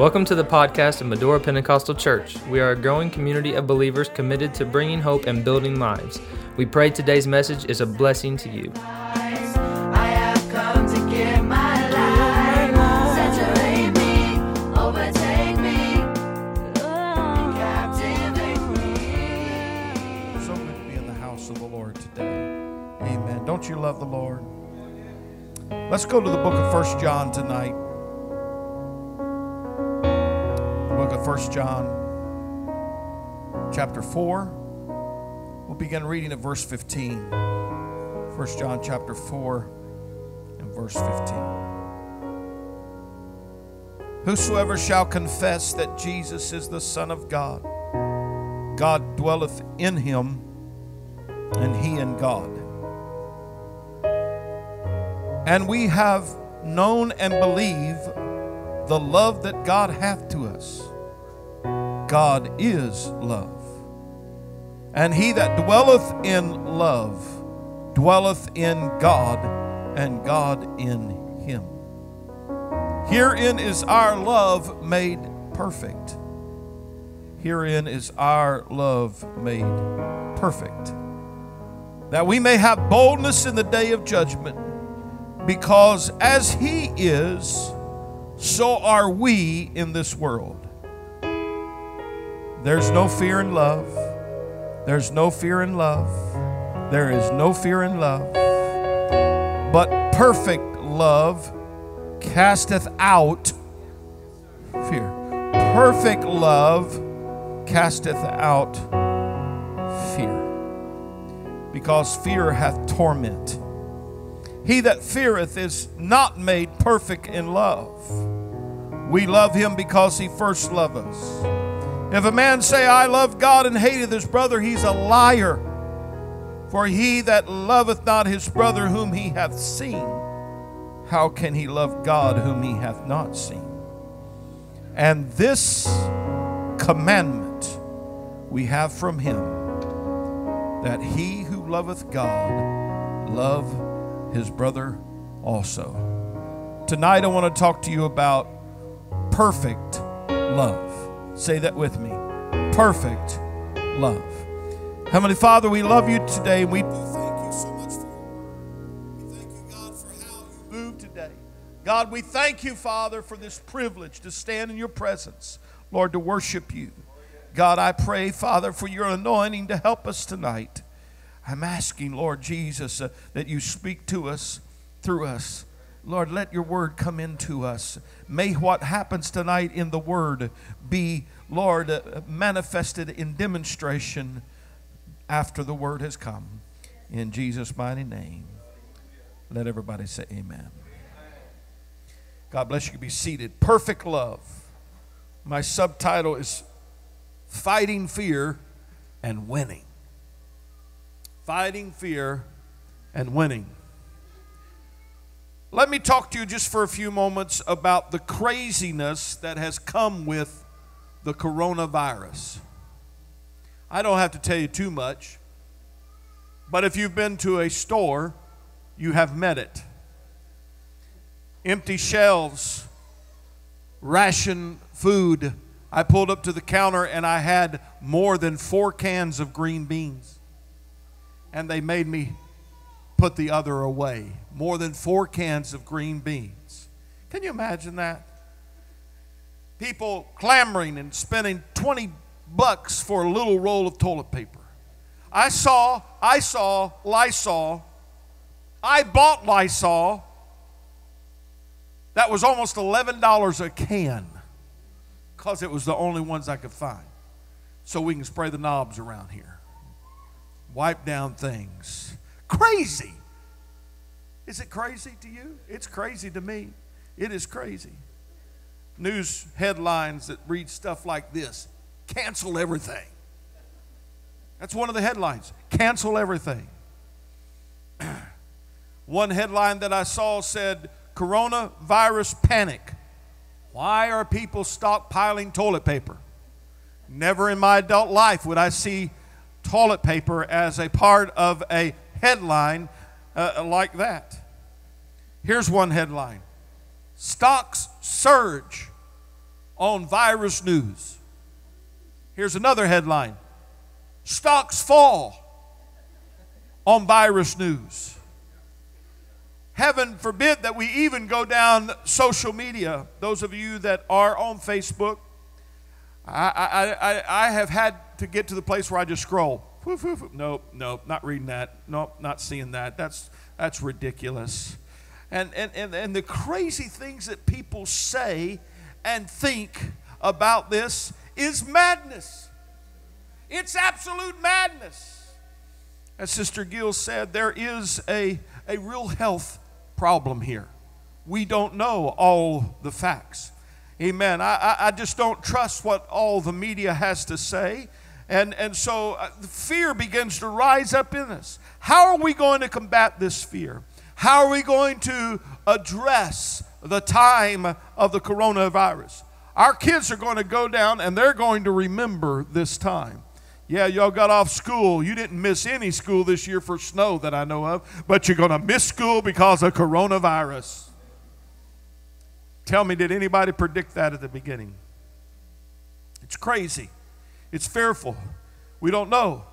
Welcome to the podcast of Medora Pentecostal Church. We are a growing community of believers committed to bringing hope and building lives. We pray today's message is a blessing to you. Amen. Don't you love the Lord? Let's go to the book of First John tonight. Book of First John, chapter 4. We'll begin reading at verse 15. First John chapter 4 and verse 15. Whosoever shall confess that Jesus is the Son of God, God dwelleth in him, and he in God. And we have known and believe the love that God hath to us. God is love. And he that dwelleth in love dwelleth in God, and God in him. Herein is our love made perfect. Herein is our love made perfect. That we may have boldness in the day of judgment, because as He is, so are we in this world. There's no fear in love. There's no fear in love. There is no fear in love. But perfect love casteth out fear. Perfect love casteth out fear. Because fear hath torment. He that feareth is not made perfect in love. We love him because he first loved us. If a man say, I love God and hateth his brother, he's a liar. For he that loveth not his brother whom he hath seen, how can he love God whom he hath not seen? And this commandment we have from him that he who loveth God love his brother also. Tonight I want to talk to you about perfect love. Say that with me. Perfect love. Heavenly Father, we love you today we thank you so much for we thank you, God, for how you moved today. God, we thank you, Father, for this privilege to stand in your presence, Lord, to worship you. God, I pray, Father, for your anointing to help us tonight. I'm asking, Lord Jesus, uh, that you speak to us through us. Lord, let your word come into us. May what happens tonight in the word be, Lord, uh, manifested in demonstration after the word has come. In Jesus' mighty name. Let everybody say amen. God bless you. Be seated. Perfect love. My subtitle is Fighting Fear and Winning. Fighting Fear and Winning. Let me talk to you just for a few moments about the craziness that has come with the coronavirus. I don't have to tell you too much, but if you've been to a store, you have met it. Empty shelves, ration food. I pulled up to the counter and I had more than four cans of green beans. And they made me put the other away. More than four cans of green beans. Can you imagine that? People clamoring and spending 20 bucks for a little roll of toilet paper. I saw, I saw Lysol. I bought Lysol. That was almost $11 a can because it was the only ones I could find. So we can spray the knobs around here, wipe down things. Crazy. Is it crazy to you? It's crazy to me. It is crazy. News headlines that read stuff like this cancel everything. That's one of the headlines. Cancel everything. one headline that I saw said coronavirus panic. Why are people stockpiling toilet paper? Never in my adult life would I see toilet paper as a part of a headline uh, like that. Here's one headline Stocks surge on virus news. Here's another headline Stocks fall on virus news. Heaven forbid that we even go down social media. Those of you that are on Facebook, I, I, I, I have had to get to the place where I just scroll. Nope, nope, not reading that. Nope, not seeing that. That's, that's ridiculous. And, and, and, and the crazy things that people say and think about this is madness. It's absolute madness. As Sister Gill said, there is a, a real health problem here. We don't know all the facts. Amen. I, I, I just don't trust what all the media has to say. And, and so uh, fear begins to rise up in us. How are we going to combat this fear? How are we going to address the time of the coronavirus? Our kids are going to go down and they're going to remember this time. Yeah, y'all got off school. You didn't miss any school this year for snow that I know of, but you're going to miss school because of coronavirus. Tell me, did anybody predict that at the beginning? It's crazy. It's fearful. We don't know.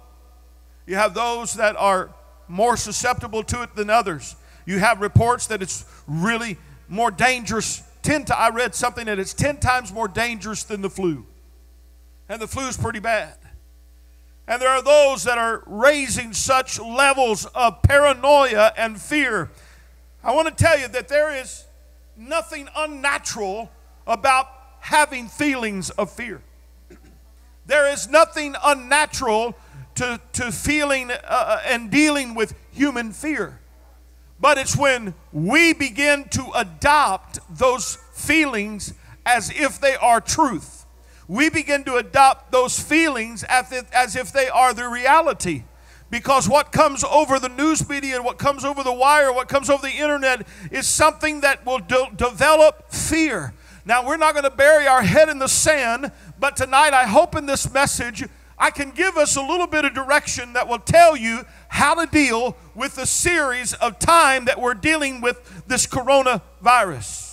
You have those that are more susceptible to it than others. You have reports that it's really more dangerous. Ten to, I read something that it's 10 times more dangerous than the flu. And the flu is pretty bad. And there are those that are raising such levels of paranoia and fear. I want to tell you that there is nothing unnatural about having feelings of fear. There is nothing unnatural to, to feeling uh, and dealing with human fear. But it's when we begin to adopt those feelings as if they are truth. We begin to adopt those feelings as if, they are the reality. Because what comes over the news media, and what comes over the wire, what comes over the internet is something that will de- develop fear. Now, we're not going to bury our head in the sand, but tonight I hope in this message I can give us a little bit of direction that will tell you how to deal with the series of time that we're dealing with this coronavirus.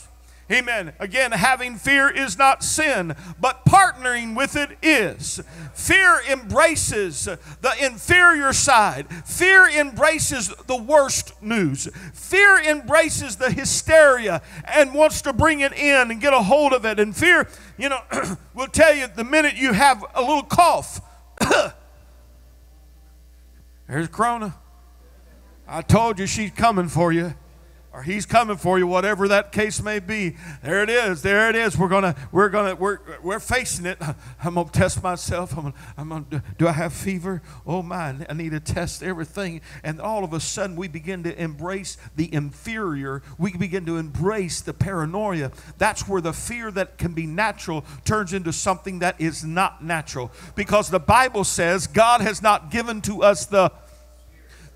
Amen. Again, having fear is not sin, but partnering with it is. Fear embraces the inferior side. Fear embraces the worst news. Fear embraces the hysteria and wants to bring it in and get a hold of it. And fear, you know, will tell you the minute you have a little cough, there's Corona. I told you she's coming for you or he's coming for you whatever that case may be. There it is there it is. We're gonna we're gonna we're, we're facing it. I'm gonna test myself. I'm gonna, I'm gonna do i have fever? Oh my i need to test everything. And all of a sudden we begin to embrace the inferior. We begin to embrace the paranoia. That's where the fear that can be natural turns into something that is not natural. Because the bible says god has not given to us the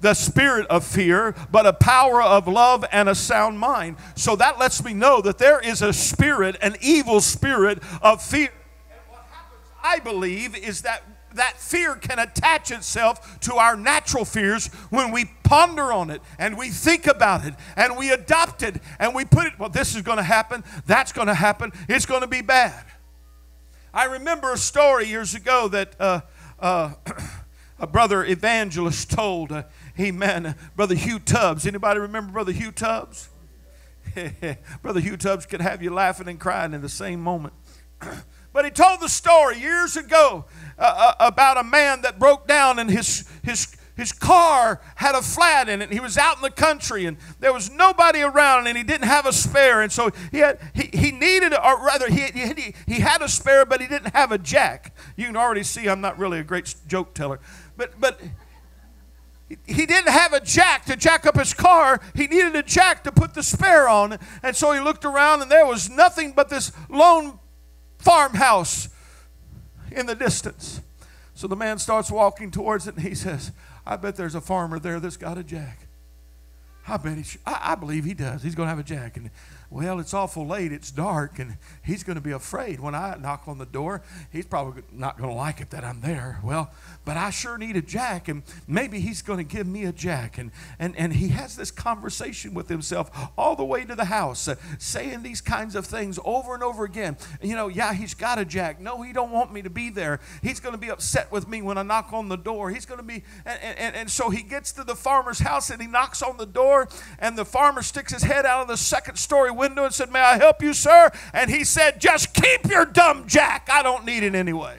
the spirit of fear, but a power of love and a sound mind. So that lets me know that there is a spirit, an evil spirit of fear. And what happens, I believe, is that that fear can attach itself to our natural fears when we ponder on it and we think about it and we adopt it and we put it, well, this is going to happen, that's going to happen, it's going to be bad. I remember a story years ago that uh, uh, a brother evangelist told. Uh, Amen. Brother Hugh Tubbs. Anybody remember Brother Hugh Tubbs? Brother Hugh Tubbs could have you laughing and crying in the same moment. but he told the story years ago uh, uh, about a man that broke down and his, his, his car had a flat in it. He was out in the country and there was nobody around and he didn't have a spare. And so he, had, he, he needed, or rather, he, he, he had a spare, but he didn't have a jack. You can already see I'm not really a great joke teller. But, but he didn't have a jack to jack up his car. He needed a jack to put the spare on. And so he looked around, and there was nothing but this lone farmhouse in the distance. So the man starts walking towards it, and he says, I bet there's a farmer there that's got a jack. I bet he. I, I believe he does. He's going to have a jack, and well, it's awful late. It's dark, and he's going to be afraid when I knock on the door. He's probably not going to like it that I'm there. Well, but I sure need a jack, and maybe he's going to give me a jack. And and and he has this conversation with himself all the way to the house, uh, saying these kinds of things over and over again. You know, yeah, he's got a jack. No, he don't want me to be there. He's going to be upset with me when I knock on the door. He's going to be, and, and, and so he gets to the farmer's house and he knocks on the door, and the farmer sticks his head out of the second story window and said, May I help you, sir? And he said, Just keep your dumb jack. I don't need it anyway.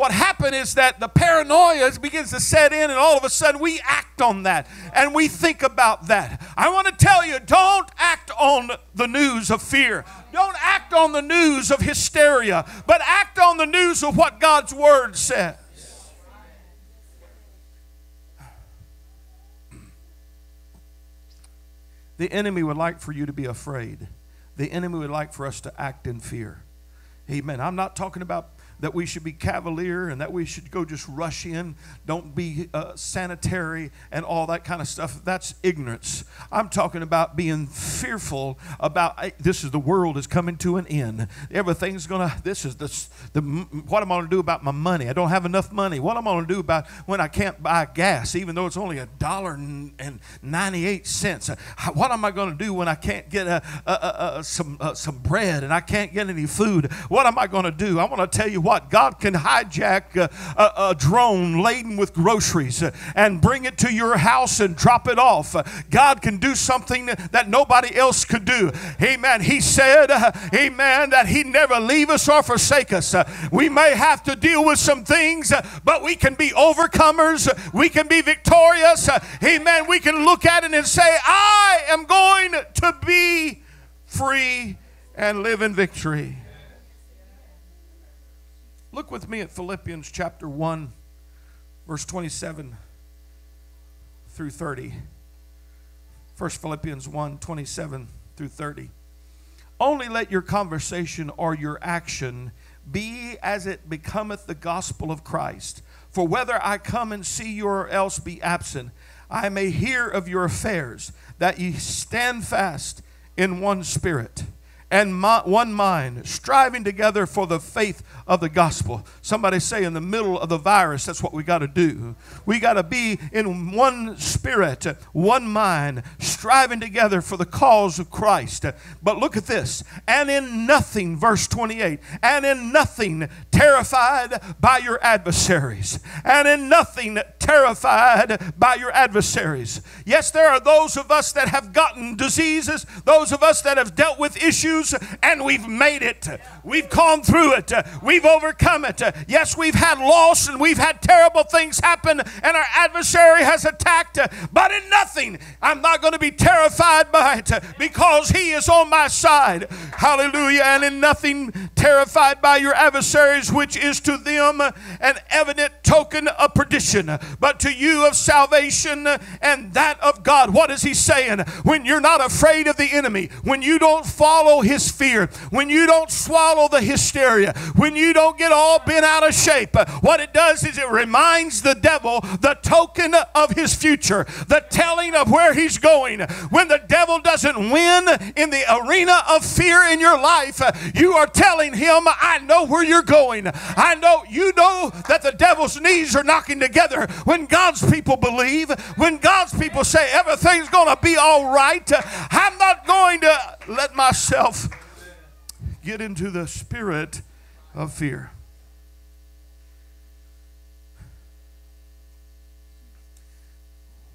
What happened is that the paranoia begins to set in, and all of a sudden we act on that and we think about that. I want to tell you don't act on the news of fear, don't act on the news of hysteria, but act on the news of what God's Word says. The enemy would like for you to be afraid. The enemy would like for us to act in fear. Amen. I'm not talking about that we should be cavalier and that we should go just rush in, don't be uh, sanitary and all that kind of stuff. That's ignorance. I'm talking about being fearful about "Hey, this is the world is coming to an end. Everything's gonna. This is the, the what am I'm gonna do about my money. I don't have enough money. What am I'm gonna do about when I can't buy gas, even though it's only a dollar and ninety eight cents. What am I gonna do when I can't get a, a, a, some uh, some bread and I can't get any food? What am I gonna do? I want to tell you what God can hijack a, a, a drone laden with groceries uh, and bring it to your house and drop it off. God can do something that nobody else could do. Amen. He said, uh, Amen, that He never leave us or forsake us. Uh, We may have to deal with some things, but we can be overcomers. We can be victorious. Amen. We can look at it and say, I am going to be free and live in victory. Look with me at Philippians chapter 1, verse 27 through 30. First Philippians 1, 27 through 30. Only let your conversation or your action be as it becometh the gospel of Christ. For whether I come and see you or else be absent, I may hear of your affairs, that ye stand fast in one spirit and one mind, striving together for the faith of the gospel. Somebody say, in the middle of the virus, that's what we got to do. We got to be in one spirit, one mind, striving together for the cause of Christ. But look at this, and in nothing, verse 28, and in nothing terrified by your adversaries, and in nothing terrified by your adversaries. Yes, there are those of us that have gotten diseases, those of us that have dealt with issues, and we've made it. We've gone through it. We've overcome it. Yes, we've had loss and we've had terrible things happen, and our adversary has attacked, but in nothing, I'm not going to be terrified by it because he is on my side. Hallelujah. And in nothing terrified by your adversaries, which is to them an evident token of perdition, but to you of salvation and that of God. What is he saying? When you're not afraid of the enemy, when you don't follow his fear, when you don't swallow the hysteria, when you don't get all bent out of shape, what it does is it reminds the devil the token of his future, the telling of where he's going. When the devil doesn't win in the arena of fear in your life, you are telling him, I know where you're going. I know you know that the devil's knees are knocking together when God's people believe, when God's people say everything's going to be all right. I'm not going to let myself get into the spirit of fear.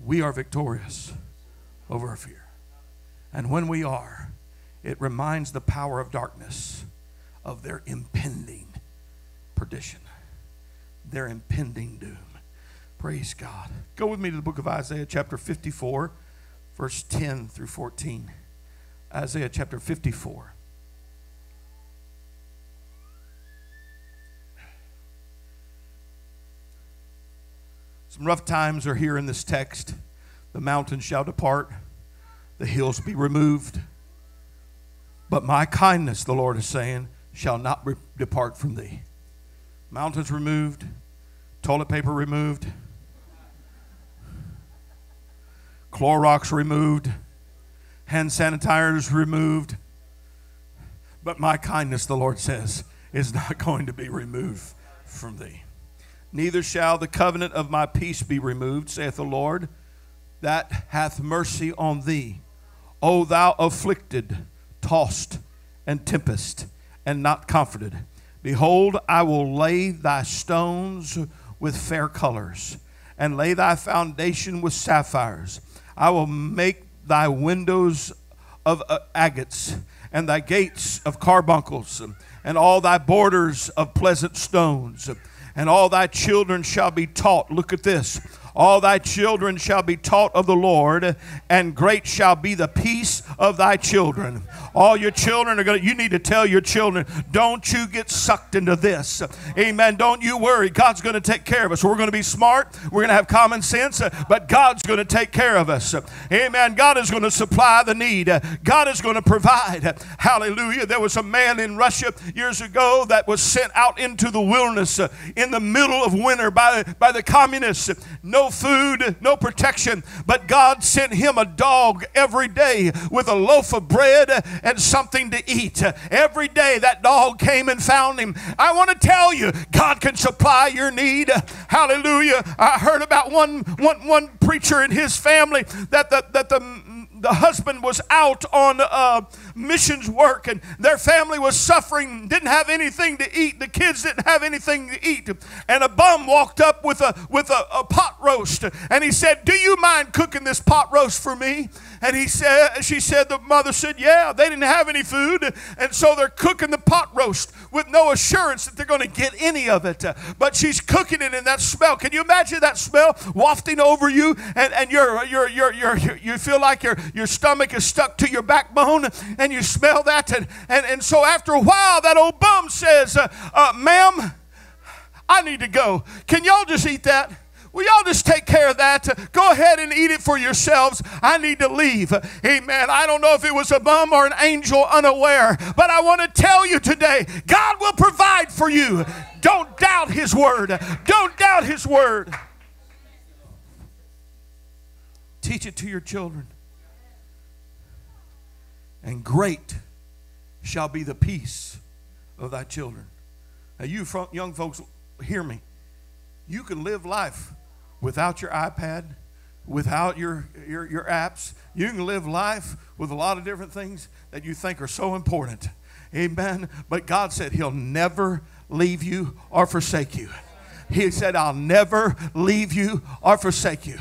We are victorious over fear. And when we are, it reminds the power of darkness of their impending perdition, their impending doom. Praise God. Go with me to the book of Isaiah, chapter 54, verse 10 through 14. Isaiah chapter 54. Some rough times are here in this text. The mountains shall depart, the hills be removed. But my kindness, the Lord is saying, shall not re- depart from thee. Mountains removed, toilet paper removed, Clorox removed, hand sanitizers removed. But my kindness, the Lord says, is not going to be removed from thee. Neither shall the covenant of my peace be removed, saith the Lord, that hath mercy on thee. O thou afflicted, tossed, and tempest, and not comforted. Behold, I will lay thy stones with fair colors, and lay thy foundation with sapphires. I will make thy windows of uh, agates, and thy gates of carbuncles, and all thy borders of pleasant stones. And all thy children shall be taught. Look at this. All thy children shall be taught of the Lord, and great shall be the peace of thy children. All your children are going to, you need to tell your children, don't you get sucked into this. Amen. Don't you worry. God's going to take care of us. We're going to be smart. We're going to have common sense, but God's going to take care of us. Amen. God is going to supply the need. God is going to provide. Hallelujah. There was a man in Russia years ago that was sent out into the wilderness in the middle of winter by, by the communists. No food, no protection, but God sent him a dog every day with a loaf of bread and something to eat. Every day that dog came and found him. I want to tell you, God can supply your need. Hallelujah. I heard about one, one, one preacher and his family that the, that the the husband was out on uh, missions work and their family was suffering, didn't have anything to eat. The kids didn't have anything to eat. And a bum walked up with a, with a, a pot roast and he said, Do you mind cooking this pot roast for me? And he said, she said, the mother said, yeah, they didn't have any food. And so they're cooking the pot roast with no assurance that they're going to get any of it. But she's cooking it in that smell. Can you imagine that smell wafting over you? And, and you're, you're, you're, you're, you feel like your, your stomach is stuck to your backbone and you smell that. And, and, and so after a while, that old bum says, uh, uh, ma'am, I need to go. Can y'all just eat that? Will y'all just take care of that? Go ahead and eat it for yourselves. I need to leave. Amen. I don't know if it was a bum or an angel unaware, but I want to tell you today God will provide for you. Don't doubt His word. Don't doubt His word. Teach it to your children. And great shall be the peace of thy children. Now, you young folks, hear me. You can live life without your iPad, without your, your, your apps. You can live life with a lot of different things that you think are so important. Amen. But God said He'll never leave you or forsake you. He said, I'll never leave you or forsake you.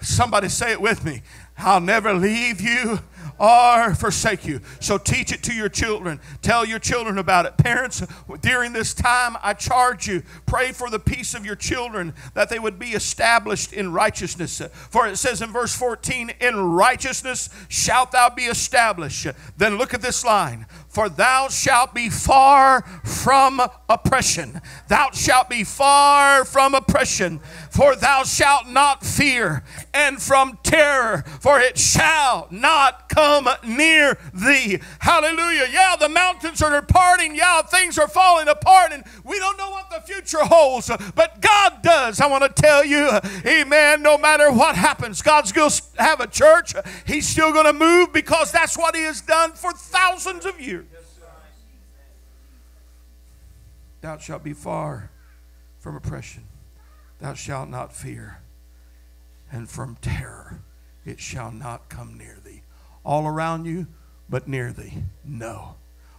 Somebody say it with me. I'll never leave you or forsake you. So teach it to your children. Tell your children about it. Parents, during this time, I charge you, pray for the peace of your children that they would be established in righteousness. For it says in verse 14, In righteousness shalt thou be established. Then look at this line. For thou shalt be far from oppression. Thou shalt be far from oppression. For thou shalt not fear, and from terror, for it shall not come near thee. Hallelujah. Yeah, the mountains are departing. Yeah, things are falling apart, and we don't know what the future holds, but God does. I want to tell you, amen, no matter what happens, God's going to have a church. He's still going to move because that's what He has done for thousands of years. Thou shalt be far from oppression. Thou shalt not fear. And from terror it shall not come near thee. All around you, but near thee, no.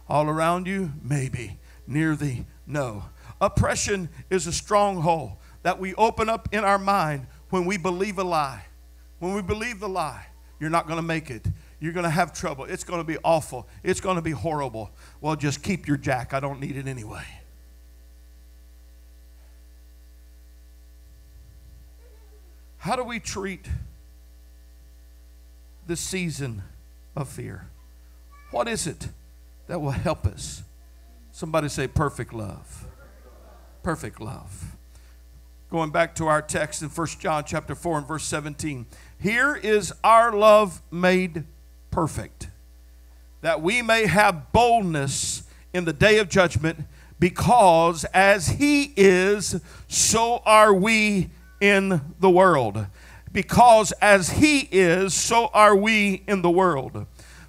All around you, maybe. Near thee, no. Oppression is a stronghold that we open up in our mind when we believe a lie. When we believe the lie, you're not going to make it. You're going to have trouble. It's going to be awful. It's going to be horrible. Well, just keep your jack. I don't need it anyway. How do we treat the season of fear? What is it that will help us? Somebody say perfect love. Perfect love. Going back to our text in 1 John chapter 4 and verse 17. Here is our love made perfect, that we may have boldness in the day of judgment, because as he is, so are we in the world. because as he is, so are we in the world.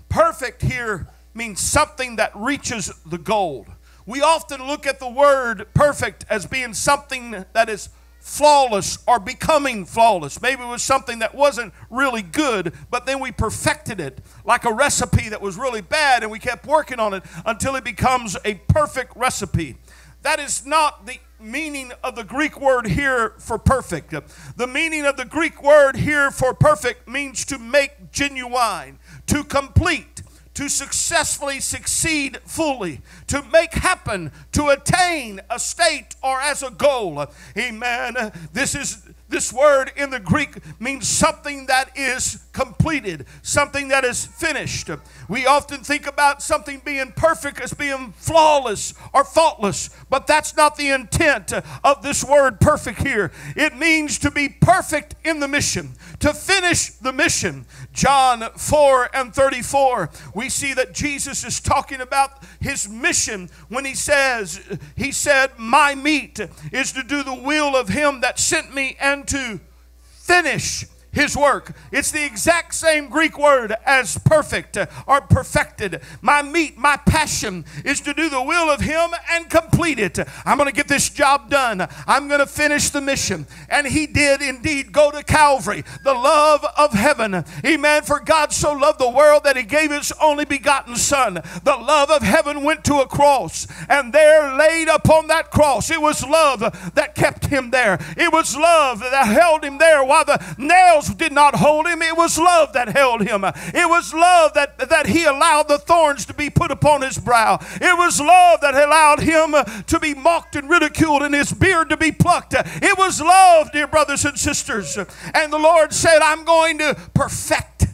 Perfect here means something that reaches the goal. We often look at the word perfect as being something that is flawless or becoming flawless. Maybe it was something that wasn't really good, but then we perfected it like a recipe that was really bad and we kept working on it until it becomes a perfect recipe. That is not the meaning of the Greek word here for perfect. The meaning of the Greek word here for perfect means to make genuine, to complete, to successfully succeed fully, to make happen, to attain a state or as a goal. Amen. This is this word in the Greek means something that is completed, something that is finished. We often think about something being perfect as being flawless or faultless, but that's not the intent of this word perfect here. It means to be perfect in the mission, to finish the mission. John 4 and 34, we see that Jesus is talking about his mission when he says, He said, My meat is to do the will of him that sent me and to finish his work. It's the exact same Greek word as perfect or perfected. My meat, my passion is to do the will of him and complete it. I'm going to get this job done. I'm going to finish the mission. And he did indeed go to Calvary, the love of heaven. Amen. For God so loved the world that he gave his only begotten son. The love of heaven went to a cross and there laid upon that cross. It was love that kept him there. It was love that held him there while the nails did not hold him. It was love that held him. It was love that, that he allowed the thorns to be put upon his brow. It was love that allowed him to be mocked and ridiculed and his beard to be plucked. It was love, dear brothers and sisters. And the Lord said, I'm going to perfect,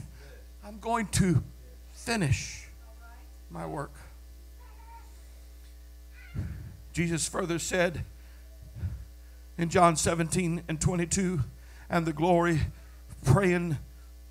I'm going to finish my work. Jesus further said in John 17 and 22, and the glory praying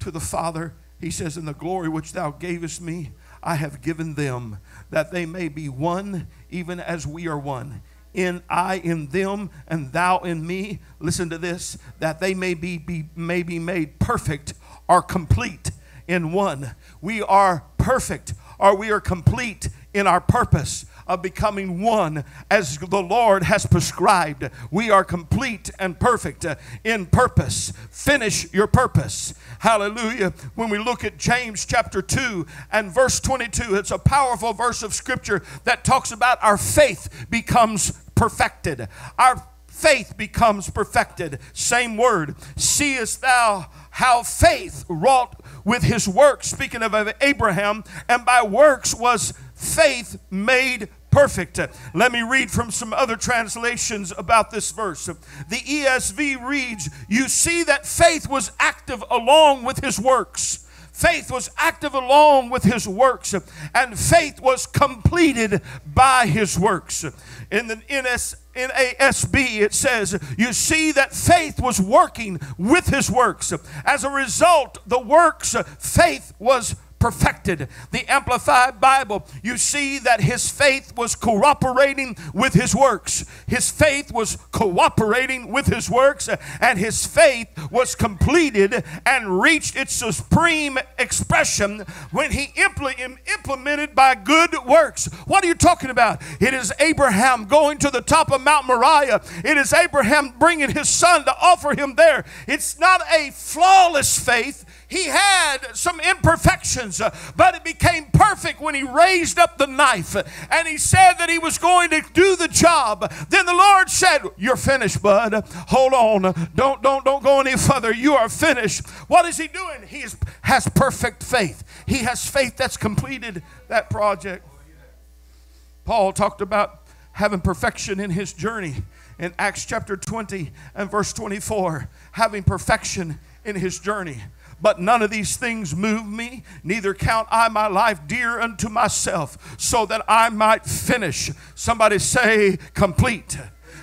to the Father. He says, In the glory which thou gavest me, I have given them, that they may be one, even as we are one. In I in them, and thou in me. Listen to this, that they may be, be may be made perfect or complete in one. We are perfect or we are complete in our purpose of becoming one as the Lord has prescribed. We are complete and perfect in purpose. Finish your purpose. Hallelujah. When we look at James chapter 2 and verse 22, it's a powerful verse of scripture that talks about our faith becomes perfected. Our faith becomes perfected. Same word. Seest thou how faith wrought with his works, speaking of Abraham, and by works was faith made perfect. Let me read from some other translations about this verse. The ESV reads, You see that faith was active along with his works. Faith was active along with his works, and faith was completed by his works. In the NS, NASB, it says, You see that faith was working with his works. As a result, the works, faith was perfected. The Amplified Bible, you see that his faith was cooperating with his works. His faith was cooperating with his works, and his faith was completed and reached its supreme expression when he impl- implemented by good works. What are you talking about? It is Abraham going to the top of Mount Moriah. It is Abraham bringing his son to offer him there. It's not a flawless faith he had some imperfections, uh, but it became perfect when he raised up the knife and he said that he was going to do the job. Then the Lord said, "You're finished, bud. Hold on. Don't don't don't go any further. You are finished." What is he doing? He is, has perfect faith. He has faith that's completed that project. Paul talked about having perfection in his journey in Acts chapter 20 and verse 24, having perfection in his journey. But none of these things move me, neither count I my life dear unto myself, so that I might finish. Somebody say, complete.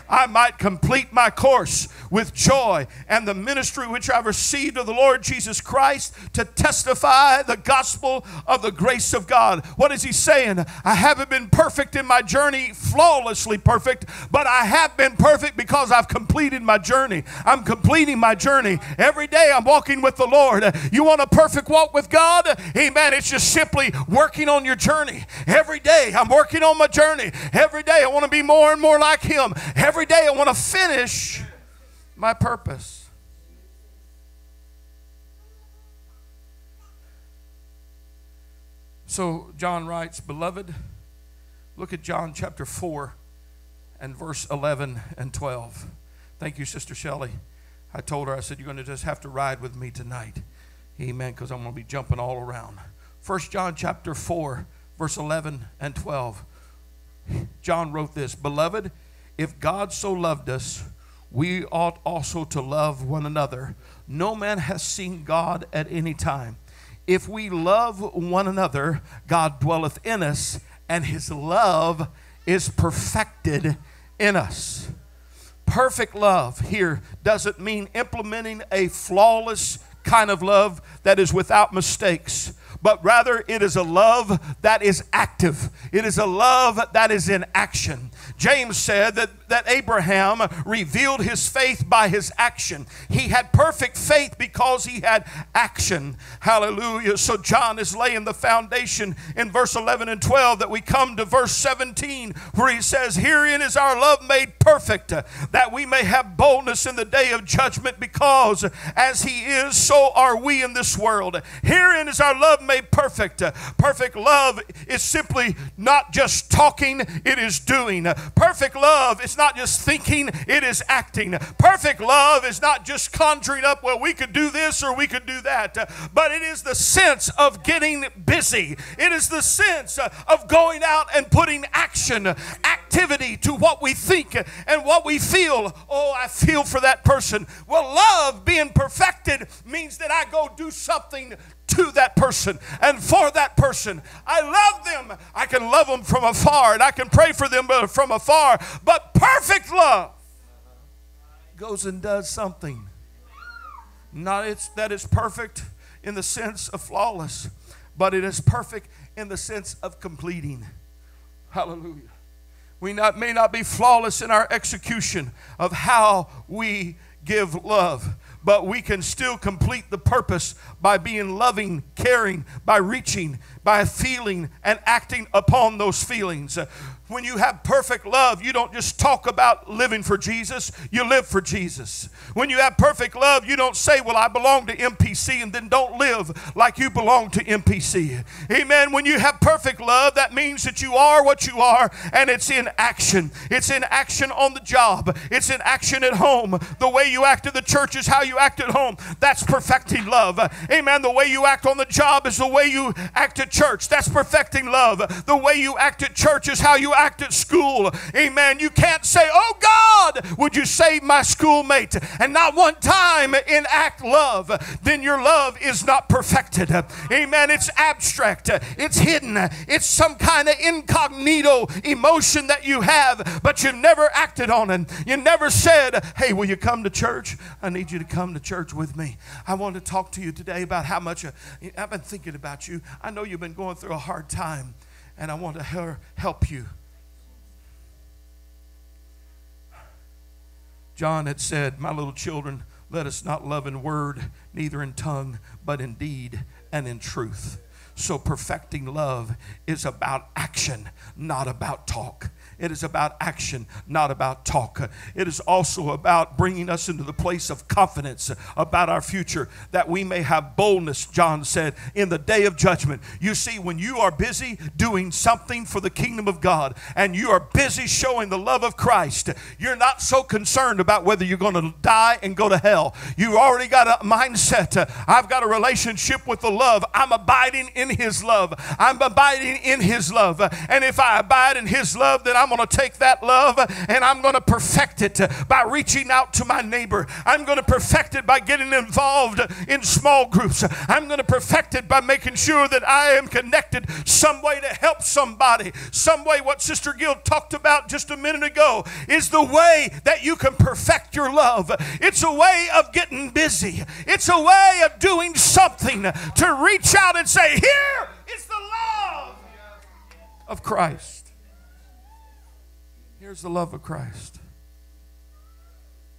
I might complete my course with joy and the ministry which I've received of the Lord Jesus Christ to testify the gospel of the grace of God. What is he saying? I haven't been perfect in my journey, flawlessly perfect, but I have been perfect because I've completed my journey. I'm completing my journey. Every day I'm walking with the Lord. You want a perfect walk with God? Amen. It's just simply working on your journey. Every day I'm working on my journey. Every day I want to be more and more like Him. Every day I want to finish my purpose. So John writes, Beloved, look at John chapter 4 and verse 11 and 12. Thank you, Sister Shelley. I told her, I said, You're going to just have to ride with me tonight. Amen, because I'm going to be jumping all around. First John chapter 4, verse 11 and 12. John wrote this Beloved, if God so loved us, we ought also to love one another. No man has seen God at any time. If we love one another, God dwelleth in us, and his love is perfected in us. Perfect love here doesn't mean implementing a flawless kind of love that is without mistakes but rather it is a love that is active. It is a love that is in action. James said that, that Abraham revealed his faith by his action. He had perfect faith because he had action. Hallelujah. So John is laying the foundation in verse 11 and 12 that we come to verse 17 where he says, Herein is our love made perfect, that we may have boldness in the day of judgment, because as he is, so are we in this world. Herein is our love made perfect. Perfect love is simply not just talking, it is doing. Perfect love is not just thinking, it is acting. Perfect love is not just conjuring up, well, we could do this or we could do that, but it is the sense of getting busy. It is the sense of going out and putting action, activity to what we think and what we feel. Oh, I feel for that person. Well, love being perfected means that I go do something to that person and for that person. I love them. I can love them from afar and I can pray for them uh, from afar. But perfect love goes and does something. Not it's, that it's perfect in the sense of flawless, but it is perfect in the sense of completing. Hallelujah. We not, may not be flawless in our execution of how we give love, but we can still complete the purpose by being loving, caring, by reaching, by feeling, and acting upon those feelings. When you have perfect love, you don't just talk about living for Jesus, you live for Jesus. When you have perfect love, you don't say, Well, I belong to MPC, and then don't live like you belong to MPC. Amen. When you have perfect love, that means that you are what you are, and it's in action. It's in action on the job, it's in action at home. The way you act in the church is how you act at home. That's perfecting love. Amen. The way you act on the job is the way you act at church. That's perfecting love. The way you act at church is how you at school. Amen. You can't say, Oh God, would you save my schoolmate? And not one time enact love. Then your love is not perfected. Amen. It's abstract, it's hidden, it's some kind of incognito emotion that you have, but you've never acted on it. You never said, Hey, will you come to church? I need you to come to church with me. I want to talk to you today about how much uh, I've been thinking about you. I know you've been going through a hard time, and I want to help you. John had said, My little children, let us not love in word, neither in tongue, but in deed and in truth. So, perfecting love is about action, not about talk. It is about action, not about talk. It is also about bringing us into the place of confidence about our future that we may have boldness, John said, in the day of judgment. You see, when you are busy doing something for the kingdom of God and you are busy showing the love of Christ, you're not so concerned about whether you're going to die and go to hell. You've already got a mindset. I've got a relationship with the love. I'm abiding in in His love. I'm abiding in His love. And if I abide in His love, then I'm going to take that love and I'm going to perfect it by reaching out to my neighbor. I'm going to perfect it by getting involved in small groups. I'm going to perfect it by making sure that I am connected some way to help somebody. Some way, what Sister Guild talked about just a minute ago is the way that you can perfect your love. It's a way of getting busy, it's a way of doing something to reach out and say, Here is the love of Christ. Here's the love of Christ.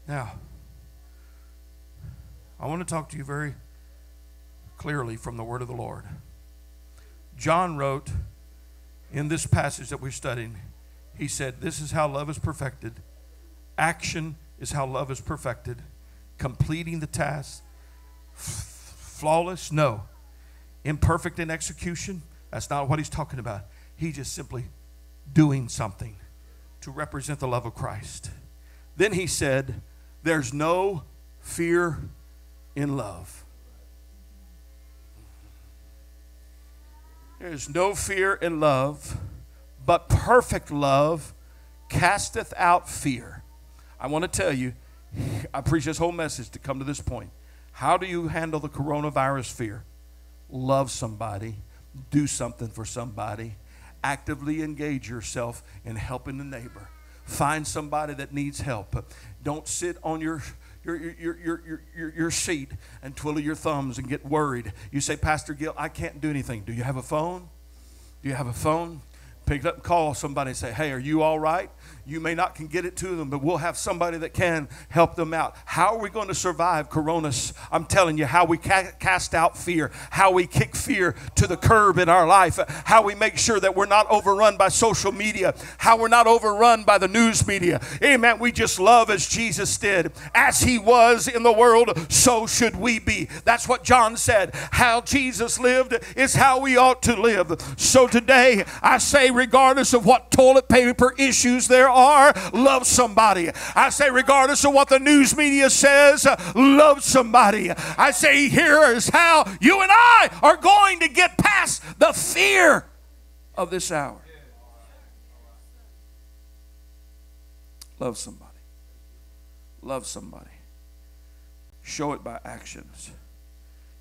Now, I want to talk to you very clearly from the word of the Lord. John wrote in this passage that we're studying, he said, This is how love is perfected. Action is how love is perfected. Completing the task. Flawless? No. Imperfect in execution? That's not what he's talking about. He's just simply doing something to represent the love of Christ. Then he said, There's no fear in love. There is no fear in love, but perfect love casteth out fear. I want to tell you, I preach this whole message to come to this point. How do you handle the coronavirus fear? Love somebody, do something for somebody, actively engage yourself in helping the neighbor. Find somebody that needs help. Don't sit on your your, your, your, your, your, seat and twiddle your thumbs and get worried. You say, Pastor Gil, I can't do anything. Do you have a phone? Do you have a phone? Pick up call somebody and say, Hey, are you all right? You may not can get it to them, but we'll have somebody that can help them out. How are we going to survive coronas? I'm telling you, how we ca- cast out fear, how we kick fear to the curb in our life, how we make sure that we're not overrun by social media, how we're not overrun by the news media. Amen. We just love as Jesus did. As he was in the world, so should we be. That's what John said. How Jesus lived is how we ought to live. So today, I say, regardless of what toilet paper issues there are, love somebody. I say, regardless of what the news media says, love somebody. I say, here is how you and I are going to get past the fear of this hour. Love somebody. Love somebody. Show it by actions.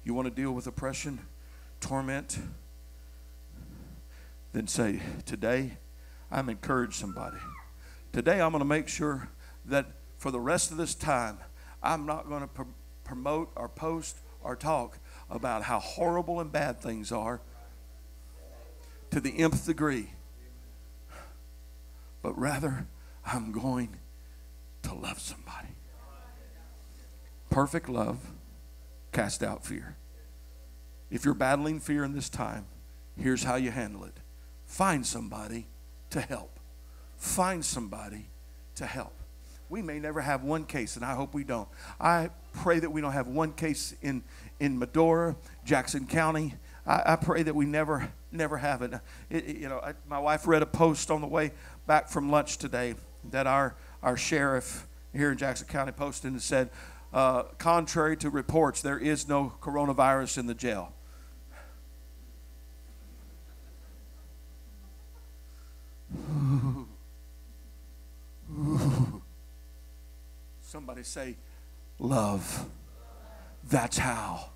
You want to deal with oppression, torment? Then say, Today, I'm encourage somebody. Today, I'm going to make sure that for the rest of this time, I'm not going to pr- promote or post or talk about how horrible and bad things are to the nth degree, but rather, I'm going to love somebody. Perfect love cast out fear. If you're battling fear in this time, here's how you handle it find somebody to help. Find somebody to help. We may never have one case, and I hope we don't. I pray that we don't have one case in, in Medora, Jackson County. I, I pray that we never, never have it. It- it- you know, I, my wife read a post on the way back from lunch today that our, our sheriff here in Jackson County posted and said, uh, contrary to reports, there is no coronavirus in the jail. Somebody say, love. That's how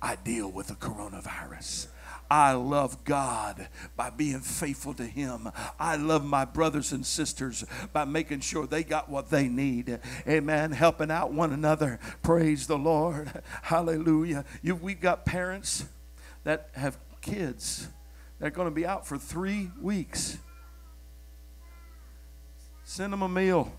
I deal with the coronavirus. I love God by being faithful to Him. I love my brothers and sisters by making sure they got what they need. Amen. Helping out one another. Praise the Lord. Hallelujah. You, we've got parents that have kids that are going to be out for three weeks. Send them a meal.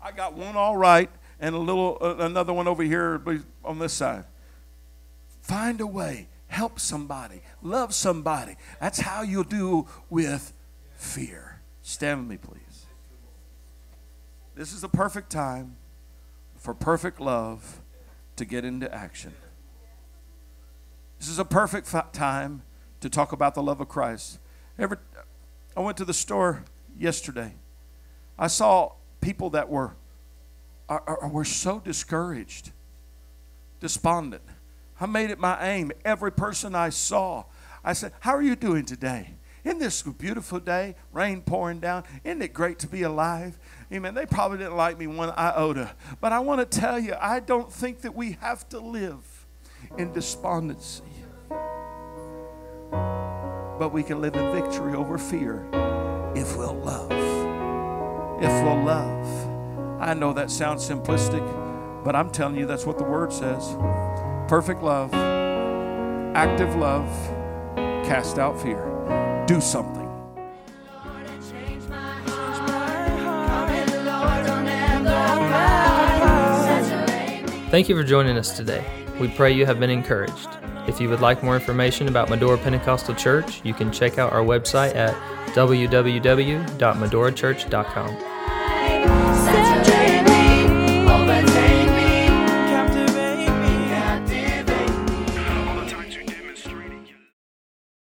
I got one all right and a little uh, another one over here on this side. Find a way, help somebody, love somebody. That's how you'll do with fear. Stand with me, please. This is the perfect time for perfect love to get into action. This is a perfect time to talk about the love of Christ. Ever, I went to the store yesterday. I saw people that were are, are, were so discouraged, despondent. I made it my aim. Every person I saw, I said, How are you doing today? Isn't this a beautiful day? Rain pouring down. Isn't it great to be alive? Amen. They probably didn't like me one iota. But I want to tell you, I don't think that we have to live in despondency. But we can live in victory over fear if we'll love. If we'll love. I know that sounds simplistic, but I'm telling you that's what the word says. Perfect love, active love, cast out fear. Do something. Thank you for joining us today. We pray you have been encouraged. If you would like more information about Medora Pentecostal Church, you can check out our website at www.medorachurch.com.